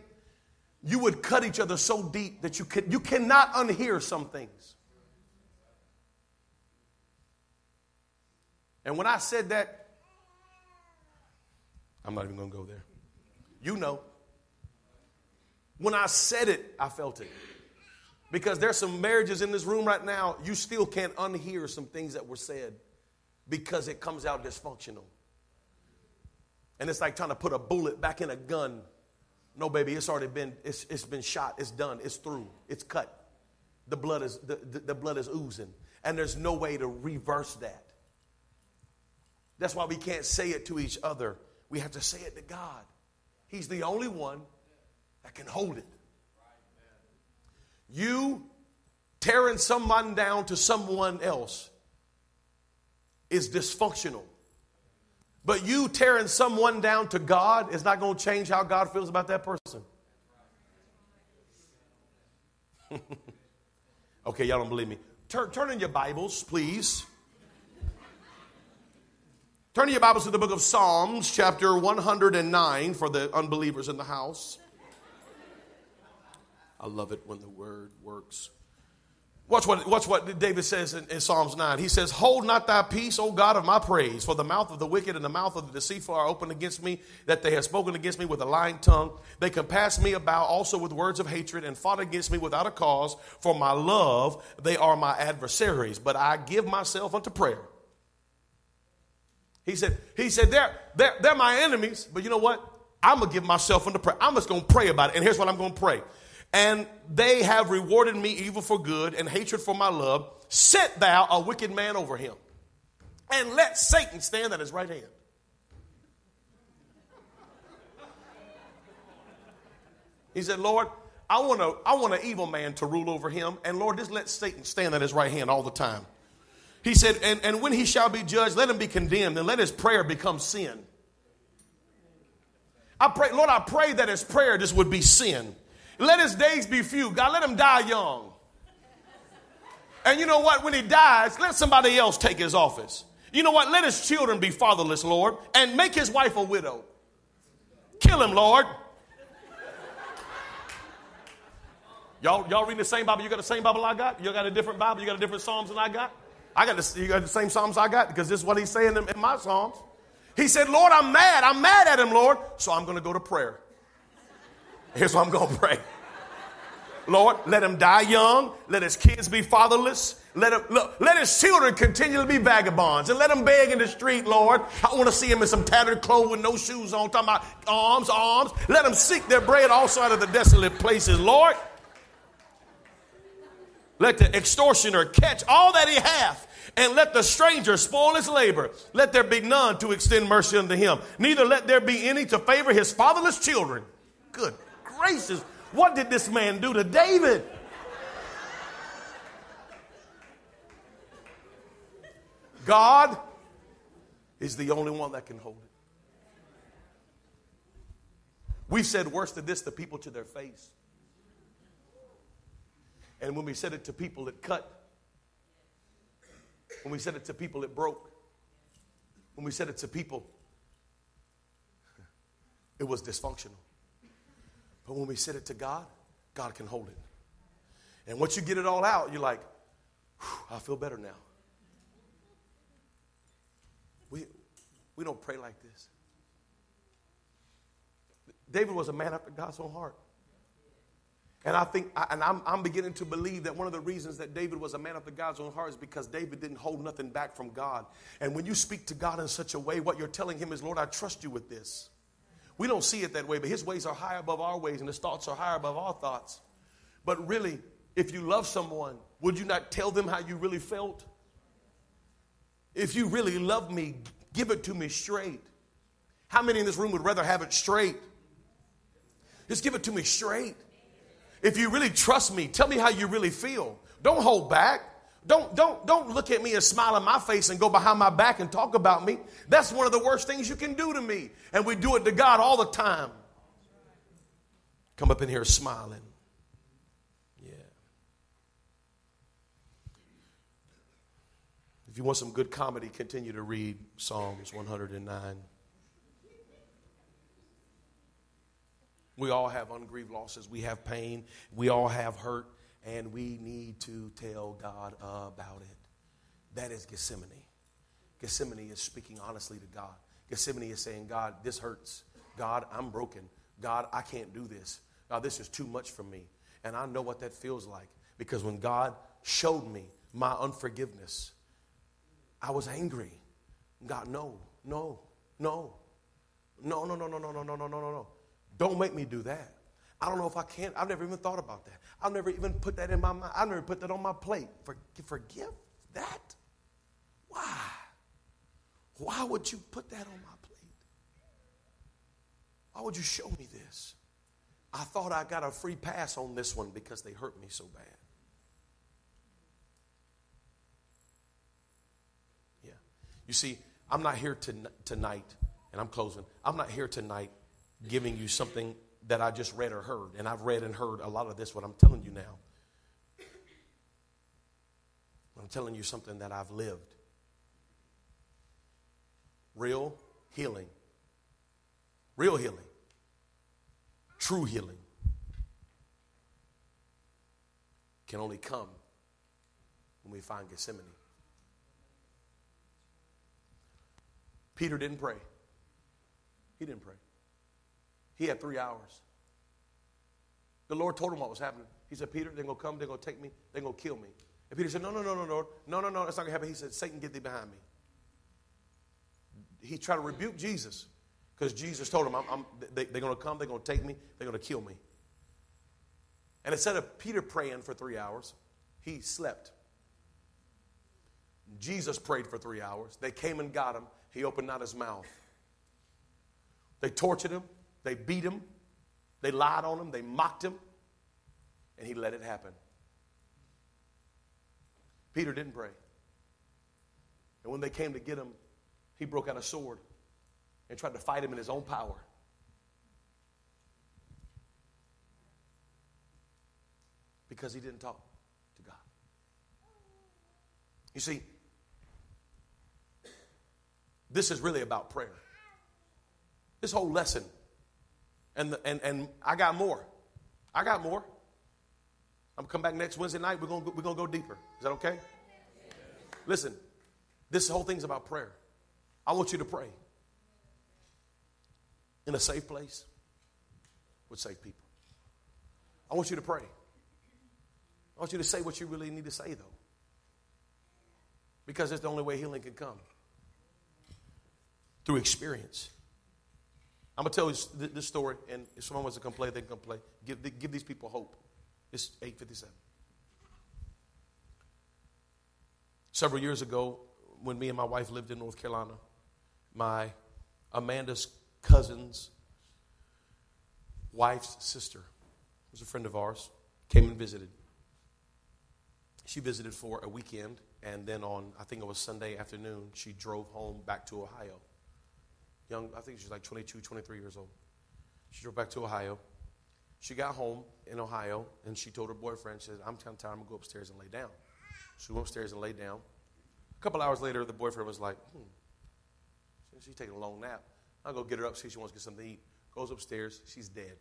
you would cut each other so deep that you, can, you cannot unhear some things. And when I said that, I'm not even going to go there. You know. When I said it, I felt it. Because there's some marriages in this room right now, you still can't unhear some things that were said because it comes out dysfunctional. And it's like trying to put a bullet back in a gun. No, baby, it's already been, it's, it's been shot, it's done, it's through, it's cut. The blood is the, the, the blood is oozing. And there's no way to reverse that. That's why we can't say it to each other. We have to say it to God. He's the only one that can hold it. You tearing someone down to someone else is dysfunctional. But you tearing someone down to God is not going to change how God feels about that person. okay, y'all don't believe me. Turn, turn in your Bibles, please. Turn in your Bibles to the book of Psalms, chapter 109, for the unbelievers in the house. I love it when the word works. Watch what, watch what David says in, in, Psalms 9. He says, Hold not thy peace, O God of my praise, for the mouth of the wicked and the mouth of the deceitful are open against me, that they have spoken against me with a lying tongue. They compassed me about also with words of hatred and fought against me without a cause. For my love, they are my adversaries, but I give myself unto prayer. He said, he said they're, they're, they're my enemies, but you know what? I'm going to give myself unto prayer. I'm just going to pray about it. And here's what I'm going to pray. And they have rewarded me evil for good and hatred for my love. Set thou a wicked man over him, and let Satan stand at his right hand. He said, Lord, I want, a, I want an evil man to rule over him, and Lord, just let Satan stand at his right hand all the time. He said, and, and when he shall be judged, let him be condemned, and let his prayer become sin. I pray, Lord, I pray that his prayer just would be sin. Let his days be few. God, let him die young. And you know what? When he dies, let somebody else take his office. You know what? Let his children be fatherless, Lord, and make his wife a widow. Kill him, Lord. Y'all, y'all reading the same Bible? You got the same Bible I got? You got a different Bible? You got a different Psalms than I got? I got the, you got the same Psalms I got because this is what he's saying in, in my Psalms. He said, Lord, I'm mad. I'm mad at him, Lord. So I'm going to go to prayer. Here's what I'm going to pray. Lord, let him die young. Let his kids be fatherless. Let him, look, let his children continually be vagabonds and let them beg in the street, Lord. I want to see him in some tattered clothes with no shoes on, talking about arms, arms. Let them seek their bread also out of the desolate places, Lord. Let the extortioner catch all that he hath, and let the stranger spoil his labor. Let there be none to extend mercy unto him. Neither let there be any to favor his fatherless children. Good gracious. What did this man do to David? God is the only one that can hold it. We've said worse than this to people to their face. And when we said it to people, it cut. When we said it to people, it broke. When we said it to people, it was dysfunctional. But when we said it to God, God can hold it. And once you get it all out, you're like, I feel better now. We, we don't pray like this. David was a man after God's own heart. And I think, and I'm, I'm beginning to believe that one of the reasons that David was a man after God's own heart is because David didn't hold nothing back from God. And when you speak to God in such a way, what you're telling him is, Lord, I trust you with this. We don't see it that way, but his ways are high above our ways, and his thoughts are higher above our thoughts. But really, if you love someone, would you not tell them how you really felt? If you really love me, give it to me straight. How many in this room would rather have it straight? Just give it to me straight. If you really trust me, tell me how you really feel. Don't hold back. Don't, don't, don't look at me and smile on my face and go behind my back and talk about me. That's one of the worst things you can do to me. And we do it to God all the time. Come up in here smiling. Yeah. If you want some good comedy, continue to read Psalms 109. We all have ungrieved losses. We have pain. We all have hurt. And we need to tell God about it. That is Gethsemane. Gethsemane is speaking honestly to God. Gethsemane is saying, God, this hurts. God, I'm broken. God, I can't do this. God, this is too much for me. And I know what that feels like because when God showed me my unforgiveness, I was angry. God, no, no, no, no, no, no, no, no, no, no, no, no, no. Don't make me do that. I don't know if I can. I've never even thought about that. I've never even put that in my mind. I've never put that on my plate. For, forgive that? Why? Why would you put that on my plate? Why would you show me this? I thought I got a free pass on this one because they hurt me so bad. Yeah. You see, I'm not here to, tonight, and I'm closing. I'm not here tonight giving you something that I just read or heard. And I've read and heard a lot of this, what I'm telling you now. I'm telling you something that I've lived. Real healing. Real healing. True healing can only come when we find Gethsemane. Peter didn't pray. He didn't pray. He had three hours. The Lord told him what was happening. He said, Peter, they're going to come, they're going to take me, they're going to kill me. And Peter said, No, no, no, no, no, no, no, no, that's not going to happen. He said, Satan, get thee behind me. He tried to rebuke Jesus because Jesus told him, I'm, I'm, they, They're going to come, they're going to take me, they're going to kill me. And instead of Peter praying for three hours, he slept. Jesus prayed for three hours. They came and got him. He opened not his mouth. They tortured him. They beat him. They lied on him. They mocked him. And he let it happen. Peter didn't pray. And when they came to get him, he broke out a sword and tried to fight him in his own power. Because he didn't talk to God. You see, this is really about prayer. This whole lesson and, the, and, and I got more. I got more. I'm going to come back next Wednesday night. We're going we're gonna go deeper. Is that okay? Listen, this whole thing's about prayer. I want you to pray in a safe place with safe people. I want you to pray. I want you to say what you really need to say, though, because it's the only way healing can come through experience. I'm going to tell you this story, and if someone wants to come play, they can play. Give, give these people hope. It's 857. Several years ago, when me and my wife lived in North Carolina, my Amanda's cousin's wife's sister was a friend of ours, came and visited. She visited for a weekend, and then on, I think it was Sunday afternoon, she drove home back to Ohio young, I think she's like 22, 23 years old. She drove back to Ohio. She got home in Ohio and she told her boyfriend, she said, I'm kind of tired, I'm going to go upstairs and lay down. She went upstairs and laid down. A couple hours later, the boyfriend was like, hmm, she's taking a long nap. I'll go get her up, see if she wants to get something to eat. Goes upstairs, she's dead.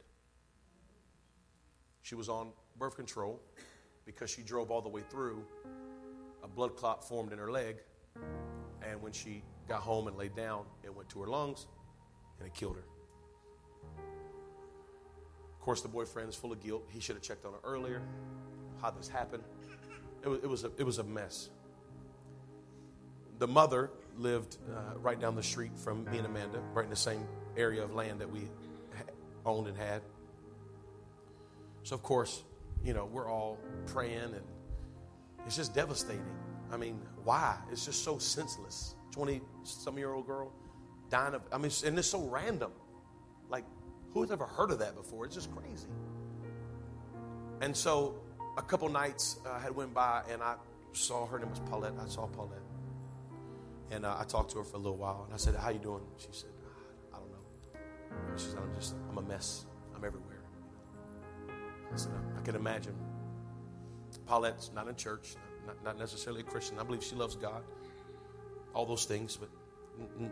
She was on birth control because she drove all the way through. A blood clot formed in her leg. And when she got home and laid down, it went to her lungs and it killed her. Of course, the boyfriend is full of guilt. He should have checked on her earlier. How this happened? It was, it was, a, it was a mess. The mother lived uh, right down the street from me and Amanda, right in the same area of land that we owned and had. So, of course, you know, we're all praying and it's just devastating. I mean, why? It's just so senseless. 20 some year old girl dying of, I mean, and it's so random. Like, who's ever heard of that before? It's just crazy. And so a couple nights uh, had went by and I saw her name was Paulette. I saw Paulette. And uh, I talked to her for a little while and I said, how you doing? She said, I don't know. She said, I'm just, I'm a mess. I'm everywhere. I said, I can imagine. Paulette's not in church, not, not necessarily a Christian. I believe she loves God all those things, but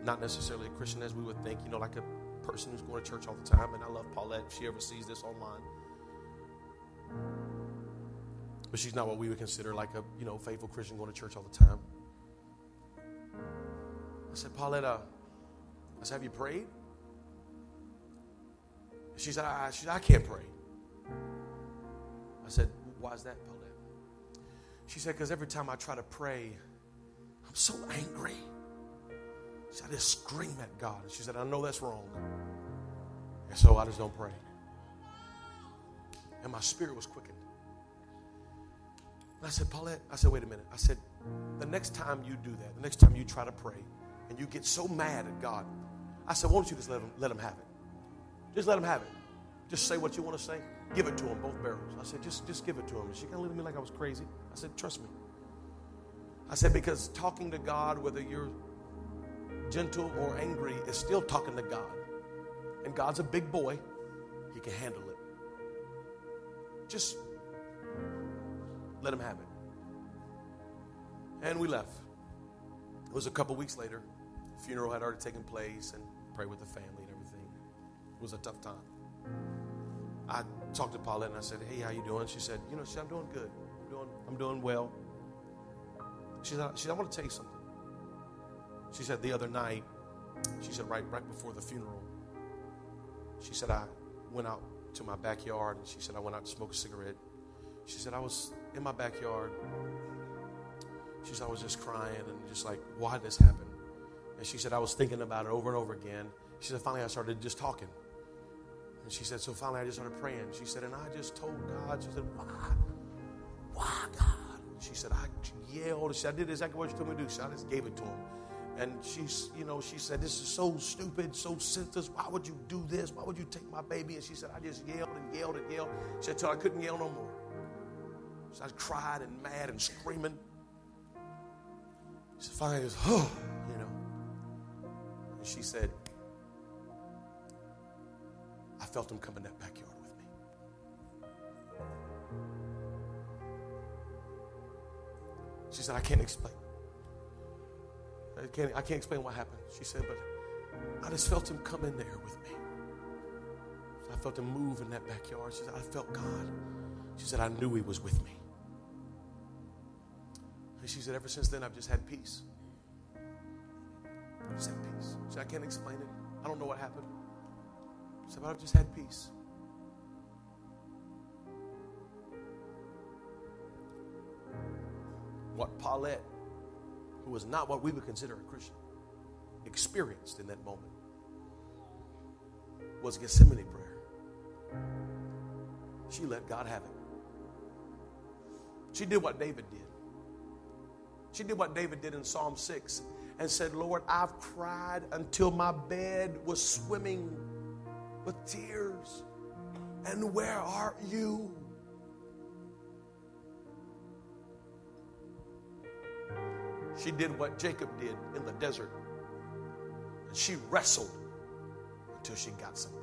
not necessarily a Christian as we would think, you know, like a person who's going to church all the time, and I love Paulette if she ever sees this online. But she's not what we would consider like a you know faithful Christian going to church all the time. I said, Paulette, uh, I said, have you prayed? She said, I, she said, I can't pray. I said, why is that, Paulette? She said, because every time I try to pray, I'm so angry. She said, I just scream at God. And she said, I know that's wrong. And so I just don't pray. And my spirit was quickened. And I said, Paulette, I said, wait a minute. I said, the next time you do that, the next time you try to pray and you get so mad at God, I said, won't you just let him, let him have it? Just let him have it. Just say what you want to say. Give it to him, both barrels. I said, just, just give it to him. And she kind of looked at me like I was crazy. I said, trust me. I said, because talking to God, whether you're gentle or angry, is still talking to God. And God's a big boy, He can handle it. Just let Him have it. And we left. It was a couple weeks later. The funeral had already taken place and prayed with the family and everything. It was a tough time. I talked to Paulette and I said, "Hey, how you doing?" She said, "You know, she I'm doing good. I'm doing, I'm doing well." She said, she said, "I want to tell you something." She said the other night, she said right right before the funeral, she said I went out to my backyard and she said I went out to smoke a cigarette. She said I was in my backyard. She said I was just crying and just like, why did this happen? And she said I was thinking about it over and over again. She said finally I started just talking. And she said, so finally I just started praying. She said, and I just told God, she said, why? Why, God? She said, I yelled. She said, I did exactly what you told me to do. She said, I just gave it to him. And she's, you know, she said, this is so stupid, so senseless. Why would you do this? Why would you take my baby? And she said, I just yelled and yelled and yelled. She said, till I couldn't yell no more. So I cried and mad and screaming. She finally, just, oh, you know. And she said, I felt him come in that backyard She said, I can't explain. I can't, I can't explain what happened. She said, but I just felt him come in there with me. I felt him move in that backyard. She said, I felt God. She said, I knew he was with me. And she said, ever since then, I've just had peace. I've just had peace. She said, I can't explain it. I don't know what happened. She said, but I've just had peace. What Paulette, who was not what we would consider a Christian, experienced in that moment was Gethsemane prayer. She let God have it. She did what David did. She did what David did in Psalm 6 and said, Lord, I've cried until my bed was swimming with tears. And where are you? She did what Jacob did in the desert. And she wrestled until she got something.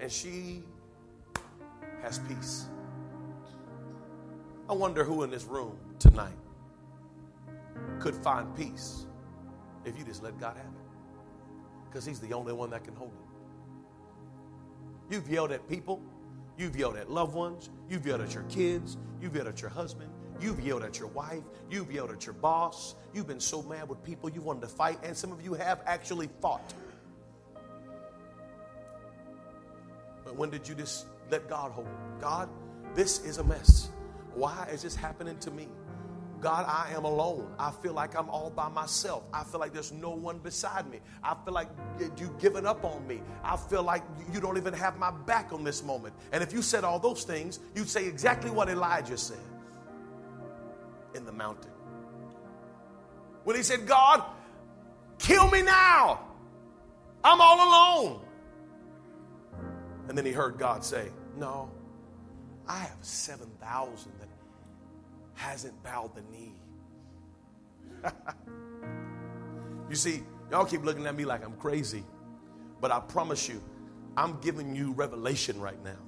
And she has peace. I wonder who in this room tonight could find peace if you just let God have it. Because He's the only one that can hold it. You've yelled at people, you've yelled at loved ones, you've yelled at your kids, you've yelled at your husband, you've yelled at your wife, you've yelled at your boss, you've been so mad with people you wanted to fight, and some of you have actually fought. But when did you just let God hold? God, this is a mess. Why is this happening to me? God, I am alone. I feel like I'm all by myself. I feel like there's no one beside me. I feel like you've given up on me. I feel like you don't even have my back on this moment. And if you said all those things, you'd say exactly what Elijah said in the mountain. When he said, God, kill me now. I'm all alone. And then he heard God say, No, I have 7,000 that hasn't bowed the knee. you see, y'all keep looking at me like I'm crazy, but I promise you, I'm giving you revelation right now.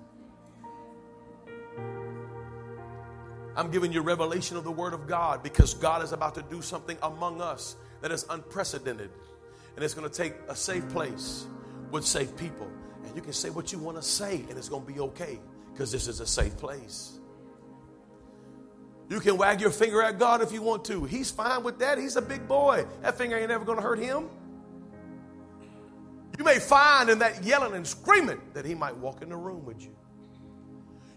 I'm giving you revelation of the Word of God because God is about to do something among us that is unprecedented. And it's going to take a safe place with safe people. And you can say what you want to say, and it's going to be okay because this is a safe place. You can wag your finger at God if you want to. He's fine with that. He's a big boy. That finger ain't ever going to hurt him. You may find in that yelling and screaming that he might walk in the room with you.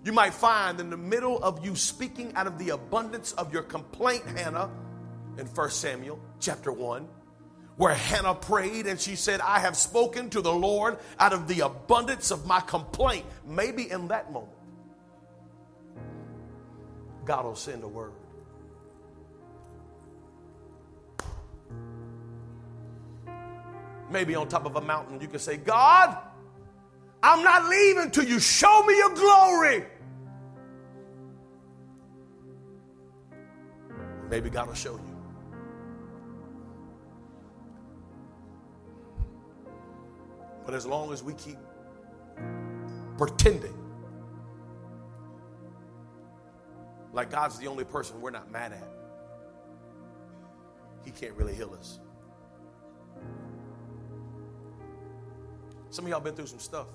You might find in the middle of you speaking out of the abundance of your complaint, Hannah, in 1 Samuel chapter 1, where Hannah prayed and she said, I have spoken to the Lord out of the abundance of my complaint. Maybe in that moment, God will send a word. Maybe on top of a mountain, you can say, God, I'm not leaving till you show me your glory. Maybe God will show you. But as long as we keep pretending like God's the only person we're not mad at, He can't really heal us. Some of y'all been through some stuff.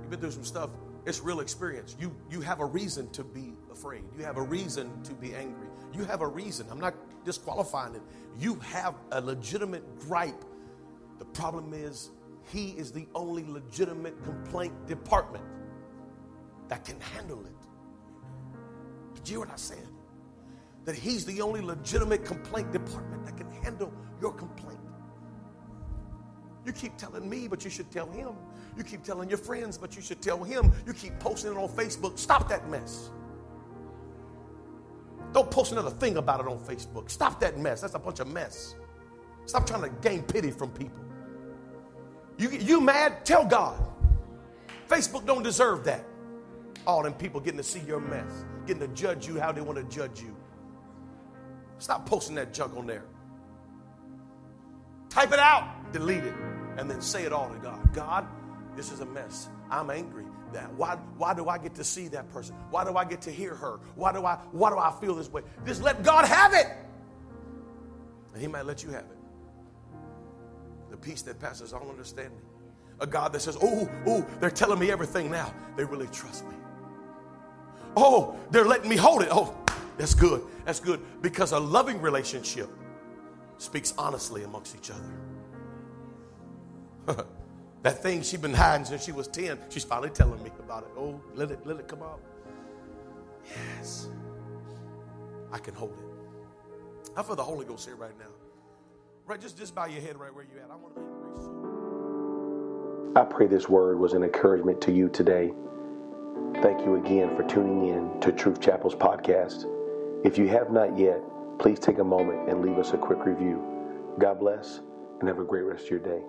You've been through some stuff. It's real experience. You you have a reason to be afraid. You have a reason to be angry. You have a reason. I'm not disqualifying it. You have a legitimate gripe. The problem is he is the only legitimate complaint department that can handle it. Did you hear what I said? That he's the only legitimate complaint department that can handle your complaint. You keep telling me, but you should tell him. You keep telling your friends, but you should tell him. You keep posting it on Facebook. Stop that mess. Don't post another thing about it on Facebook. Stop that mess. That's a bunch of mess. Stop trying to gain pity from people. You, you mad? Tell God. Facebook don't deserve that. All them people getting to see your mess, getting to judge you how they want to judge you. Stop posting that junk on there. Type it out, delete it, and then say it all to God. God, this is a mess. I'm angry. That why why do I get to see that person? Why do I get to hear her? Why do I why do I feel this way? Just let God have it. And he might let you have it. The peace that passes all understanding. A God that says, "Oh, oh, they're telling me everything now. They really trust me." Oh, they're letting me hold it. Oh, that's good. That's good because a loving relationship speaks honestly amongst each other. that thing she's been hiding since she was 10, she's finally telling me about it. Oh, let it, let it come out. Yes. I can hold it. I feel the Holy Ghost here right now. Right, just, just bow your head right where you're at. I want to. I pray this word was an encouragement to you today. Thank you again for tuning in to Truth Chapel's podcast. If you have not yet, please take a moment and leave us a quick review. God bless and have a great rest of your day.